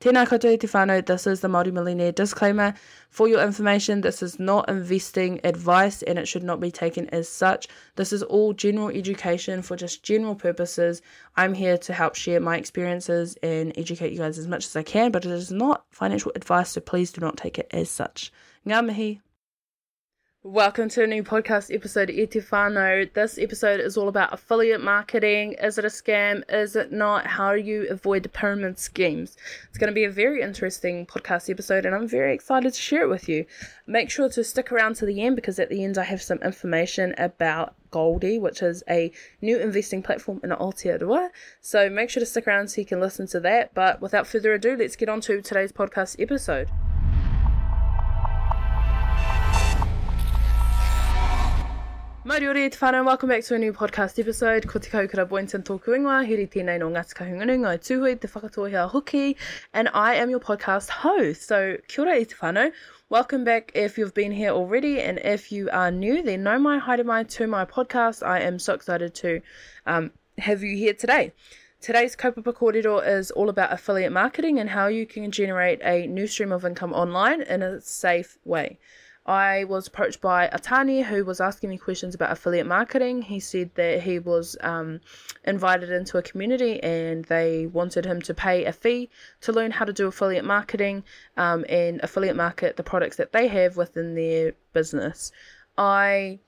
Tēnā koutou te whānau, this is the Māori Millionaire disclaimer. For your information, this is not investing advice and it should not be taken as such. This is all general education for just general purposes. I'm here to help share my experiences and educate you guys as much as I can, but it is not financial advice, so please do not take it as such. Ngā mihi. Welcome to a new podcast episode, E Whānau. This episode is all about affiliate marketing. Is it a scam? Is it not? How do you avoid the pyramid schemes? It's going to be a very interesting podcast episode, and I'm very excited to share it with you. Make sure to stick around to the end because at the end I have some information about Goldie, which is a new investing platform in Aotearoa. So make sure to stick around so you can listen to that. But without further ado, let's get on to today's podcast episode. Moriori te whānau, welcome back to a new podcast episode. Ko te Kahukura Boynton tōku ingoa, hiri tēnei no Ngāti Kahungunu, Ngāi Tūhoe, Te Whakatōhea hoki, and I am your podcast host. So, kia ora e te whānau. Welcome back if you've been here already, and if you are new, then no mai haere mai to my podcast. I am so excited to um, have you here today. Today's kaupapa kōrero is all about affiliate marketing and how you can generate a new stream of income online in a safe way. I was approached by Atani who was asking me questions about affiliate marketing. He said that he was um, invited into a community and they wanted him to pay a fee to learn how to do affiliate marketing um, and affiliate market the products that they have within their business. I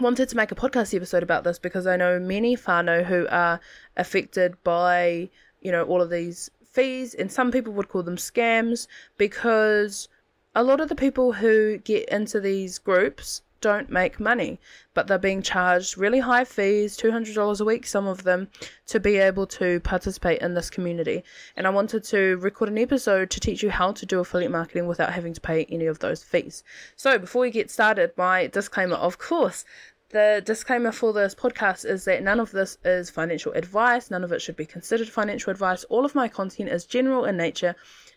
wanted to make a podcast episode about this because I know many whānau who are affected by, you know, all of these fees, and some people would call them scams because a lot of the people who get into these groups don't make money, but they're being charged really high fees, $200 a week, some of them, to be able to participate in this community. And I wanted to record an episode to teach you how to do affiliate marketing without having to pay any of those fees. So, before we get started, my disclaimer of course, the disclaimer for this podcast is that none of this is financial advice, none of it should be considered financial advice. All of my content is general in nature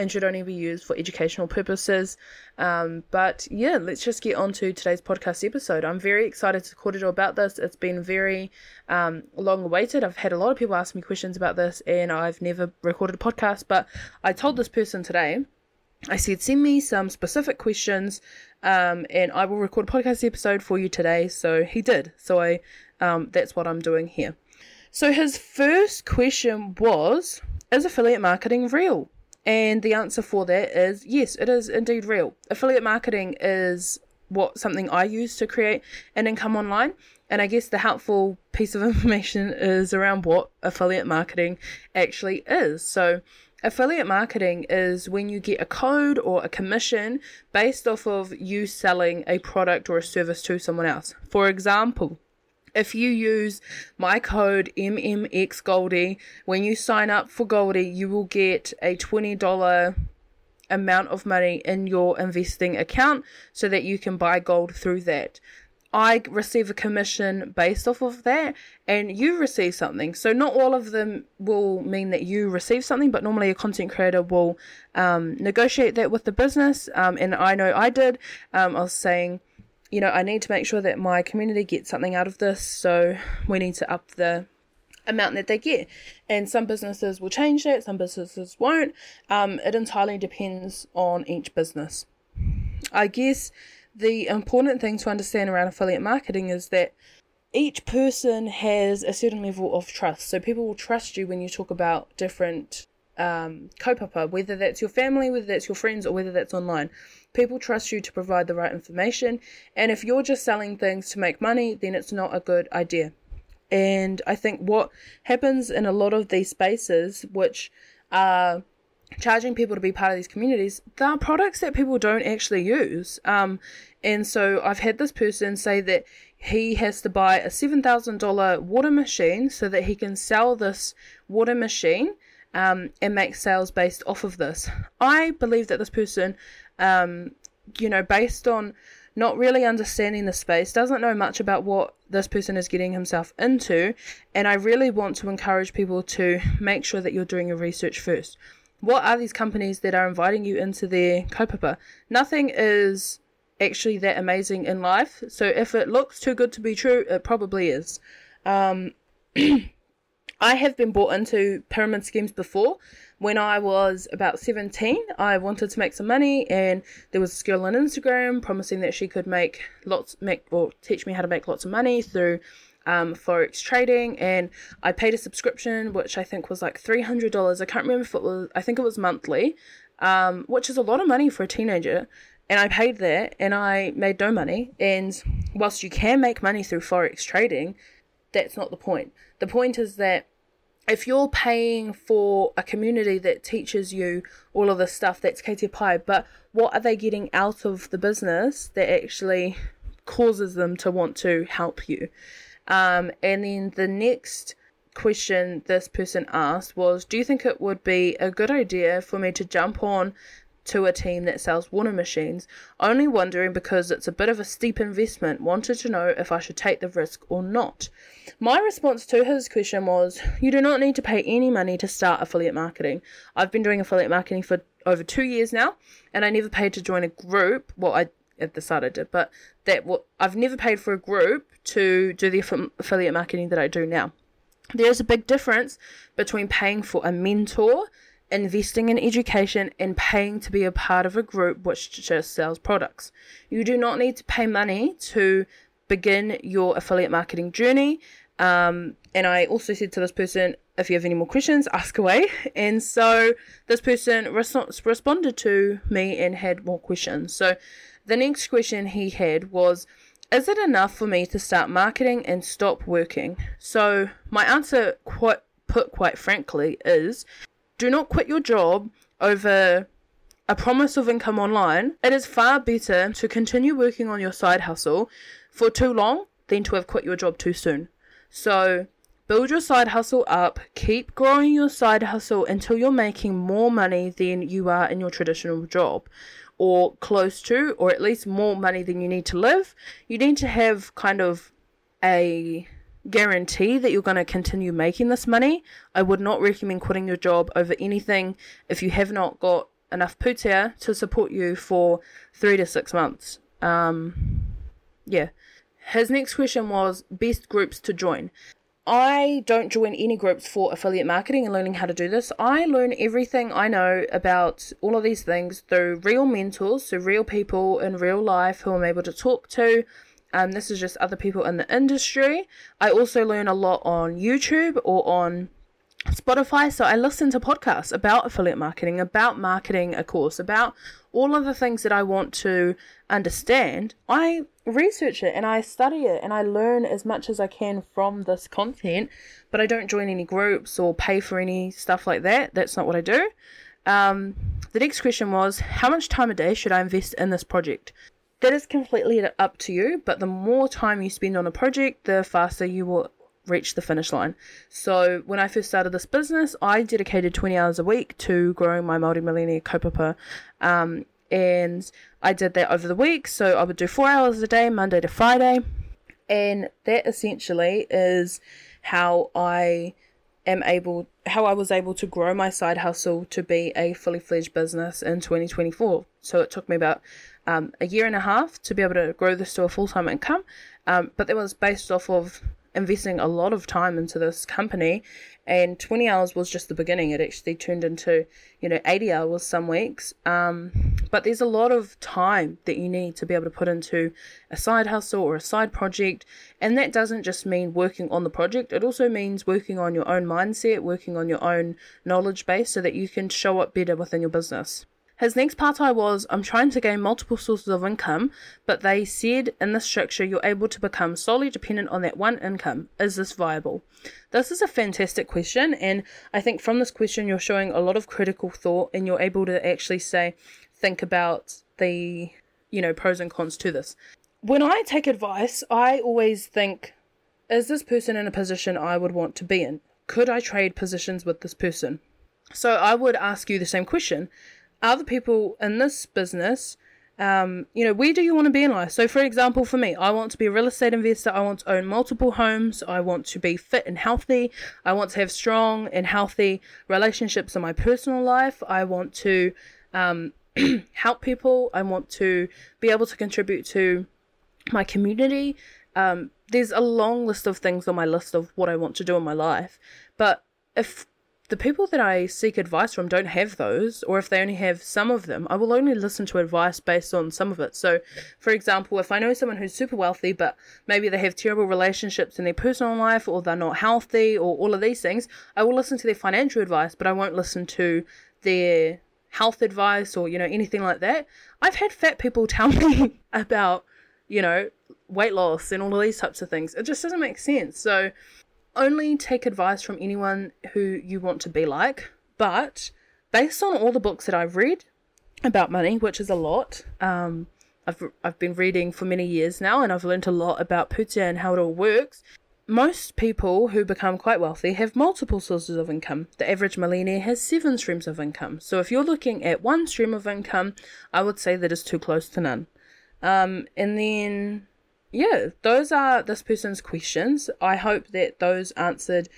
and should only be used for educational purposes. Um, but yeah, let's just get on to today's podcast episode. I'm very excited to record it all about this. It's been very um, long awaited. I've had a lot of people ask me questions about this, and I've never recorded a podcast. But I told this person today. I said, send me some specific questions, um, and I will record a podcast episode for you today. So he did. So I, um, that's what I'm doing here. So his first question was, is affiliate marketing real? And the answer for that is yes, it is indeed real. Affiliate marketing is what something I use to create an income online. And I guess the helpful piece of information is around what affiliate marketing actually is. So, affiliate marketing is when you get a code or a commission based off of you selling a product or a service to someone else. For example, if you use my code MMX Goldie, when you sign up for Goldie, you will get a $20 amount of money in your investing account so that you can buy gold through that. I receive a commission based off of that, and you receive something. So, not all of them will mean that you receive something, but normally a content creator will um, negotiate that with the business. Um, and I know I did. Um, I was saying, you know, I need to make sure that my community gets something out of this, so we need to up the amount that they get. And some businesses will change that, some businesses won't. Um, it entirely depends on each business. I guess the important thing to understand around affiliate marketing is that each person has a certain level of trust. So people will trust you when you talk about different um, kaupapa, whether that's your family, whether that's your friends, or whether that's online. People trust you to provide the right information, and if you're just selling things to make money, then it's not a good idea. And I think what happens in a lot of these spaces, which are charging people to be part of these communities, they are products that people don't actually use. Um, and so I've had this person say that he has to buy a $7,000 water machine so that he can sell this water machine um, and make sales based off of this. I believe that this person um, you know, based on not really understanding the space, doesn't know much about what this person is getting himself into. And I really want to encourage people to make sure that you're doing your research first. What are these companies that are inviting you into their kaupapa? Nothing is actually that amazing in life. So if it looks too good to be true, it probably is. Um, I have been bought into pyramid schemes before, when I was about 17, I wanted to make some money, and there was a girl on Instagram promising that she could make lots, make or teach me how to make lots of money through um, forex trading, and I paid a subscription, which I think was like three hundred dollars. I can't remember if it was. I think it was monthly, um, which is a lot of money for a teenager. And I paid that, and I made no money. And whilst you can make money through forex trading, that's not the point. The point is that if you're paying for a community that teaches you all of this stuff, that's kei te pai, but what are they getting out of the business that actually causes them to want to help you? Um, and then the next question this person asked was Do you think it would be a good idea for me to jump on to a team that sells water machines, only wondering because it's a bit of a steep investment, wanted to know if I should take the risk or not. My response to his question was You do not need to pay any money to start affiliate marketing. I've been doing affiliate marketing for over two years now, and I never paid to join a group. Well, I at the start I did, but that what I've never paid for a group to do the affiliate marketing that I do now. There's a big difference between paying for a mentor investing in education, and paying to be a part of a group which just sells products. You do not need to pay money to begin your affiliate marketing journey. Um, and I also said to this person, if you have any more questions, ask away. And so this person res- responded to me and had more questions. So the next question he had was, is it enough for me to start marketing and stop working? So my answer, quite put quite frankly, is do not quit your job over a promise of income online. It is far better to continue working on your side hustle for too long than to have quit your job too soon. So, build your side hustle up, keep growing your side hustle until you're making more money than you are in your traditional job or close to, or at least more money than you need to live. You need to have kind of a guarantee that you're going to continue making this money, I would not recommend quitting your job over anything if you have not got enough pūtea to support you for three to six months. Um, yeah. His next question was best groups to join. I don't join any groups for affiliate marketing and learning how to do this. I learn everything I know about all of these things through real mentors, so real people in real life who I'm able to talk to um, this is just other people in the industry. I also learn a lot on YouTube or on Spotify. So I listen to podcasts about affiliate marketing, about marketing a course, about all of the things that I want to understand. I research it and I study it and I learn as much as I can from this content, but I don't join any groups or pay for any stuff like that. That's not what I do. Um, the next question was How much time a day should I invest in this project? That is completely up to you, but the more time you spend on a project, the faster you will reach the finish line. So when I first started this business, I dedicated 20 hours a week to growing my Māori Millionaire kaupapa. Um, and I did that over the week. So I would do four hours a day, Monday to Friday. And that essentially is how I am able how I was able to grow my side hustle to be a fully fledged business in 2024. So it took me about um, a year and a half to be able to grow this to a full time income. Um, but that was based off of investing a lot of time into this company and 20 hours was just the beginning. It actually turned into you know 80 hours some weeks. Um, but there's a lot of time that you need to be able to put into a side hustle or a side project and that doesn't just mean working on the project. It also means working on your own mindset working on your own knowledge base so that you can show up better within your business his next pātai was I'm trying to gain multiple sources of income, but they said in this structure you're able to become solely dependent on that one income. Is this viable? This is a fantastic question, and I think from this question you're showing a lot of critical thought and you're able to actually say, think about the you know pros and cons to this. When I take advice, I always think, is this person in a position I would want to be in? Could I trade positions with this person? So I would ask you the same question other people in this business um, you know, where do you want to be in life? So, for example, for me, I want to be a real estate investor. I want to own multiple homes. I want to be fit and healthy. I want to have strong and healthy relationships in my personal life. I want to um, help people. I want to be able to contribute to my community. Um, there's a long list of things on my list of what I want to do in my life. But if the people that I seek advice from don't have those, or if they only have some of them, I will only listen to advice based on some of it. So, for example, if I know someone who's super wealthy, but maybe they have terrible relationships in their personal life, or they're not healthy, or all of these things, I will listen to their financial advice, but I won't listen to their health advice or, you know, anything like that. I've had fat people tell me about, you know, weight loss and all of these types of things. It just doesn't make sense. So, only take advice from anyone who you want to be like, but based on all the books that I've read about money, which is a lot, um, I've, I've been reading for many years now and I've learned a lot about pūtea and how it all works. Most people who become quite wealthy have multiple sources of income. The average millionaire has seven streams of income. So if you're looking at one stream of income, I would say that is too close to none. Um, and then yeah, those are this person's questions. I hope that those answered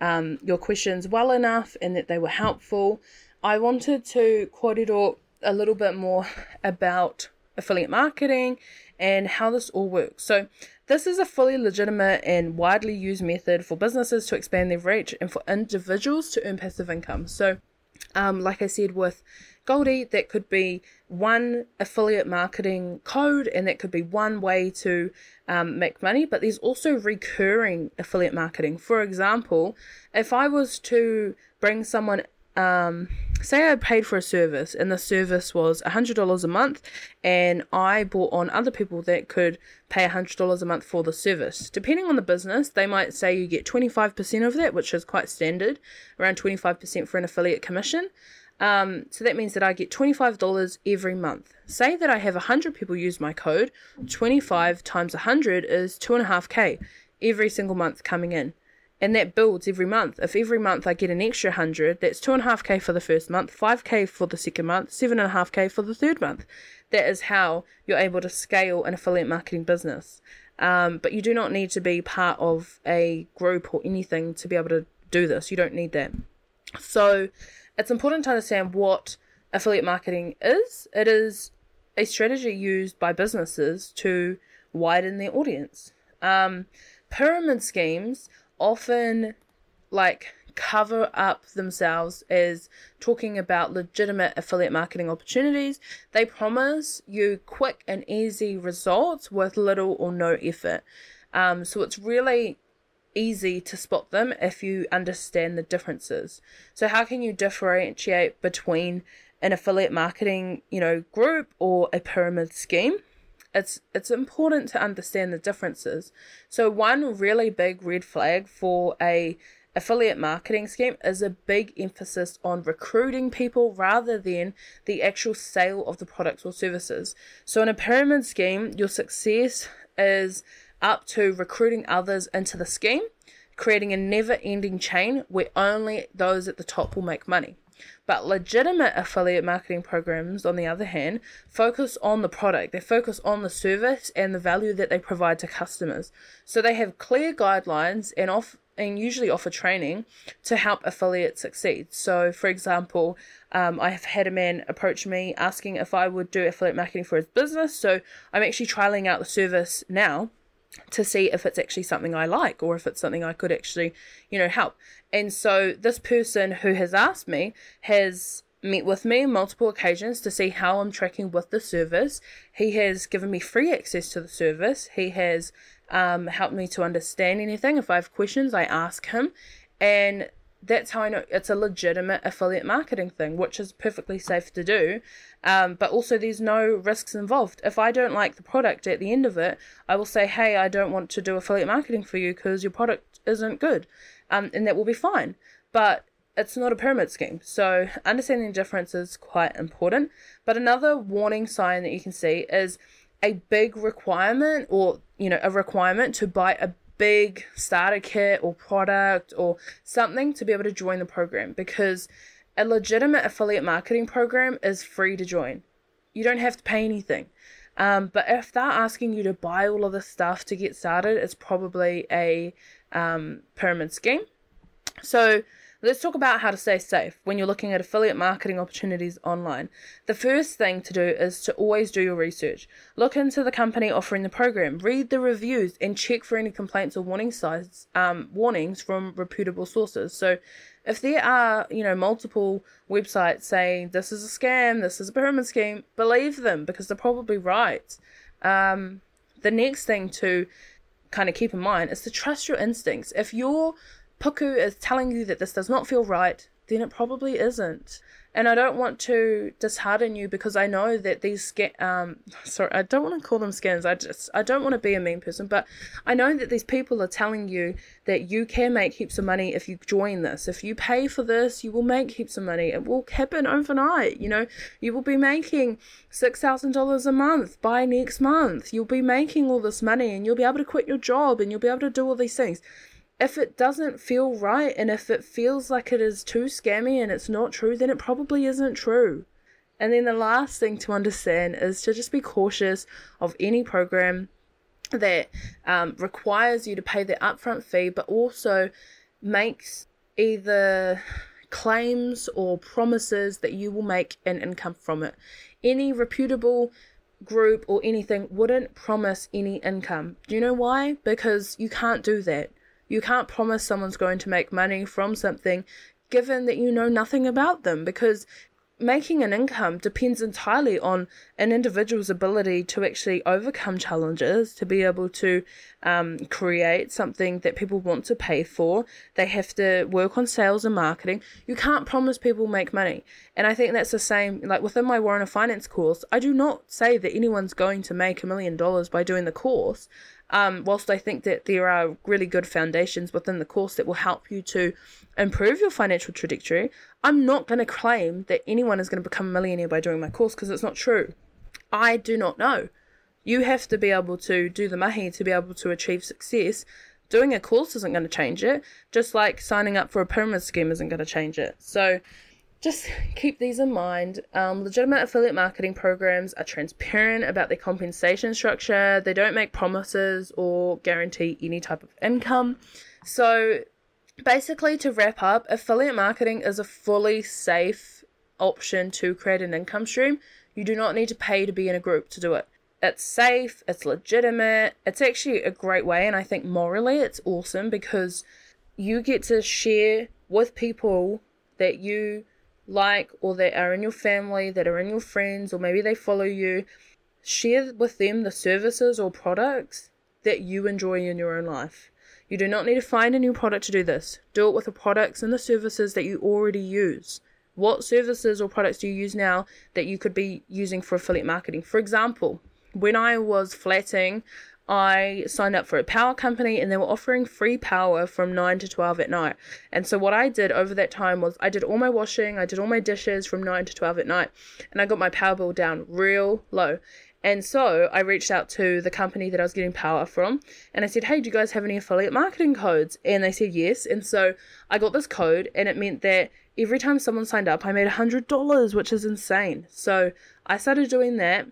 um, your questions well enough and that they were helpful. I wanted to kōrero a little bit more about affiliate marketing and how this all works. So, this is a fully legitimate and widely used method for businesses to expand their reach and for individuals to earn passive income. So, um, like I said, with Goldie, that could be one affiliate marketing code and that could be one way to um, make money, but there's also recurring affiliate marketing. For example, if I was to bring someone um, say I paid for a service and the service was $100 a month and I brought on other people that could pay $100 a month for the service. Depending on the business, they might say you get 25% of that, which is quite standard, around 25% for an affiliate commission. Um, so that means that I get $25 every month. Say that I have 100 people use my code, 25 times 100 is 2.5k every single month coming in. And that builds every month. If every month I get an extra 100, that's 2.5k for the first month, 5k for the second month, 7.5k for the third month. That is how you're able to scale an affiliate marketing business. Um, but you do not need to be part of a group or anything to be able to do this. You don't need that. So, it's important to understand what affiliate marketing is. It is a strategy used by businesses to widen their audience. Um, pyramid schemes often like cover up themselves as talking about legitimate affiliate marketing opportunities. They promise you quick and easy results with little or no effort. Um, so it's really easy to spot them if you understand the differences. So how can you differentiate between an affiliate marketing, you know, group or a pyramid scheme? It's it's important to understand the differences. So one really big red flag for a affiliate marketing scheme is a big emphasis on recruiting people rather than the actual sale of the products or services. So in a pyramid scheme, your success is up to recruiting others into the scheme, creating a never ending chain where only those at the top will make money. But legitimate affiliate marketing programs, on the other hand, focus on the product. They focus on the service and the value that they provide to customers. So they have clear guidelines and off and usually offer training to help affiliates succeed. So, for example, um, I have had a man approach me asking if I would do affiliate marketing for his business. So I'm actually trialing out the service now to see if it's actually something I like or if it's something I could actually, you know, help. And so this person who has asked me has met with me multiple occasions to see how I'm tracking with the service. He has given me free access to the service. He has um, helped me to understand anything. If I have questions, I ask him. And that's how I know it's a legitimate affiliate marketing thing, which is perfectly safe to do. Um, but also, there's no risks involved. If I don't like the product at the end of it, I will say, hey, I don't want to do affiliate marketing for you because your product isn't good. Um, and that will be fine. But it's not a pyramid scheme. So, understanding the difference is quite important. But another warning sign that you can see is a big requirement or, you know, a requirement to buy a big starter kit or product or something to be able to join the program because a legitimate affiliate marketing program is free to join. You don't have to pay anything. Um, but if they're asking you to buy all of this stuff to get started, it's probably a um, pyramid scheme. So Let's talk about how to stay safe when you're looking at affiliate marketing opportunities online. The first thing to do is to always do your research. Look into the company offering the program, read the reviews, and check for any complaints or warning signs, um, warnings from reputable sources. So, if there are, you know, multiple websites saying this is a scam, this is a pyramid scheme, believe them because they're probably right. Um, the next thing to kind of keep in mind is to trust your instincts. If your puku is telling you that this does not feel right, then it probably isn't. And I don't want to dishearten you because I know that these sca- um sorry I don't want to call them scams. I just I don't want to be a mean person, but I know that these people are telling you that you can make heaps of money if you join this. If you pay for this, you will make heaps of money. It will happen overnight. You know, you will be making six thousand dollars a month by next month. You'll be making all this money, and you'll be able to quit your job, and you'll be able to do all these things if it doesn't feel right and if it feels like it is too scammy and it's not true, then it probably isn't true. And then the last thing to understand is to just be cautious of any program that um, requires you to pay the upfront fee, but also makes either claims or promises that you will make an income from it. Any reputable group or anything wouldn't promise any income. Do you know why? Because you can't do that. You can't promise someone's going to make money from something given that you know nothing about them because making an income depends entirely on an individual's ability to actually overcome challenges, to be able to um, create something that people want to pay for. They have to work on sales and marketing. You can't promise people make money. And I think that's the same, like within my Warrant of Finance course, I do not say that anyone's going to make a million dollars by doing the course. Um, whilst I think that there are really good foundations within the course that will help you to improve your financial trajectory, I'm not going to claim that anyone is going to become a millionaire by doing my course because it's not true. I do not know. You have to be able to do the mahi to be able to achieve success. Doing a course isn't going to change it, just like signing up for a pyramid scheme isn't going to change it. So, just keep these in mind. Um, legitimate affiliate marketing programs are transparent about their compensation structure. They don't make promises or guarantee any type of income. So, basically, to wrap up, affiliate marketing is a fully safe option to create an income stream. You do not need to pay to be in a group to do it. It's safe, it's legitimate, it's actually a great way, and I think morally it's awesome because you get to share with people that you like or that are in your family, that are in your friends, or maybe they follow you, share with them the services or products that you enjoy in your own life. You do not need to find a new product to do this. Do it with the products and the services that you already use. What services or products do you use now that you could be using for affiliate marketing? For example, when I was flatting I signed up for a power company and they were offering free power from 9 to 12 at night. And so what I did over that time was I did all my washing, I did all my dishes from 9 to 12 at night, and I got my power bill down real low. And so I reached out to the company that I was getting power from and I said, Hey, do you guys have any affiliate marketing codes? And they said yes. And so I got this code and it meant that every time someone signed up, I made $100, which is insane. So I started doing that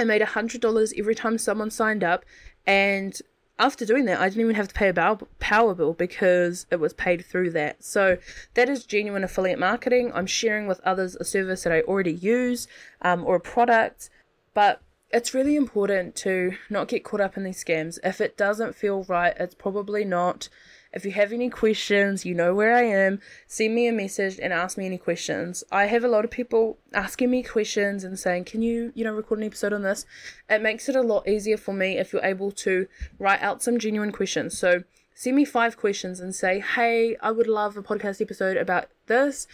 I made $100 every time someone signed up, and after doing that, I didn't even have to pay a power bill because it was paid through that. So that is genuine affiliate marketing. I'm sharing with others a service that I already use um, or a product, but it's really important to not get caught up in these scams. If it doesn't feel right, it's probably not. If you have any questions, you know where I am. Send me a message and ask me any questions. I have a lot of people asking me questions and saying, Can you, you know, record an episode on this? It makes it a lot easier for me if you're able to write out some genuine questions. So send me five questions and say, Hey, I would love a podcast episode about this.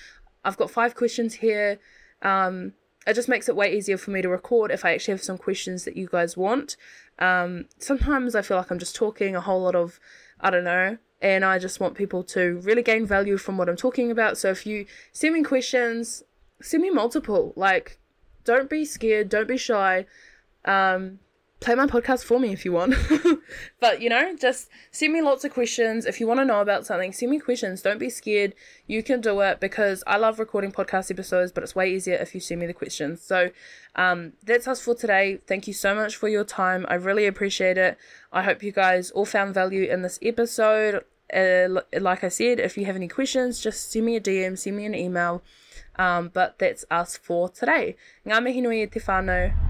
I've got five questions here. Um, it just makes it way easier for me to record if I actually have some questions that you guys want. Um, sometimes I feel like I'm just talking a whole lot of, I don't know, and I just want people to really gain value from what I'm talking about. So if you send me questions, send me multiple. Like, don't be scared, don't be shy. Um, play my podcast for me if you want. but you know, just send me lots of questions. If you want to know about something, send me questions. Don't be scared. You can do it because I love recording podcast episodes, but it's way easier if you send me the questions. So um, that's us for today. Thank you so much for your time. I really appreciate it. I hope you guys all found value in this episode. Uh, like I said, if you have any questions, just send me a DM, send me an email. Um, but that's us for today. Ngā mihi nui e te whānau.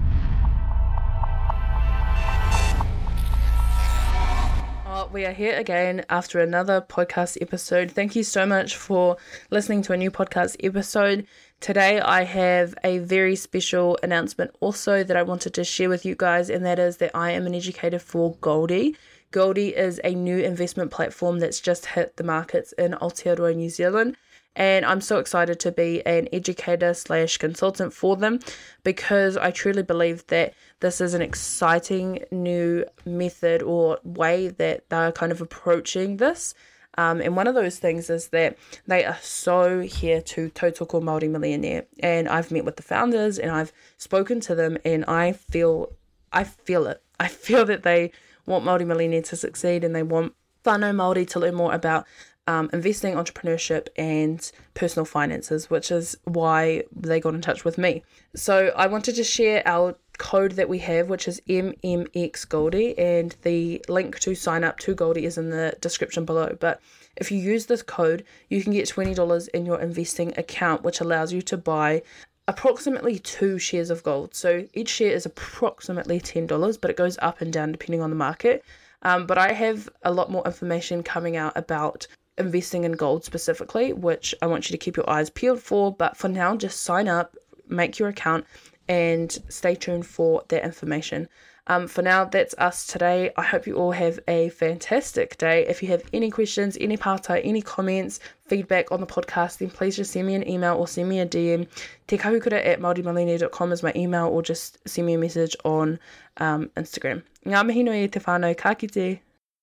Oh, we are here again after another podcast episode. Thank you so much for listening to a new podcast episode. Today, I have a very special announcement also that I wanted to share with you guys, and that is that I am an educator for Goldie. Goldie is a new investment platform that's just hit the markets in Aotearoa, New Zealand and I'm so excited to be an educator slash consultant for them because I truly believe that this is an exciting new method or way that they're kind of approaching this. Um, and one of those things is that they are so here to Tautoko Māori Millionaire. And I've met with the founders and I've spoken to them and I feel I feel it. I feel that they want Māori Millionaire to succeed and they want whānau Māori to learn more about um, investing, entrepreneurship, and personal finances, which is why they got in touch with me. So I wanted to share our code that we have, which is MMX Goldie, and the link to sign up to Goldie is in the description below. But if you use this code, you can get $20 in your investing account, which allows you to buy approximately two shares of gold. So each share is approximately $10, but it goes up and down depending on the market. Um, but I have a lot more information coming out about investing in gold specifically, which I want you to keep your eyes peeled for. But for now, just sign up, make your account, and stay tuned for that information. Um, for now, that's us today. I hope you all have a fantastic day. If you have any questions, any pātai, any comments, feedback on the podcast, then please just send me an email or send me a DM. Te kahukura at maorimillionaire.com is my email, or just send me a message on um, Instagram. Ngā mihi nui e te whānau, ka kite.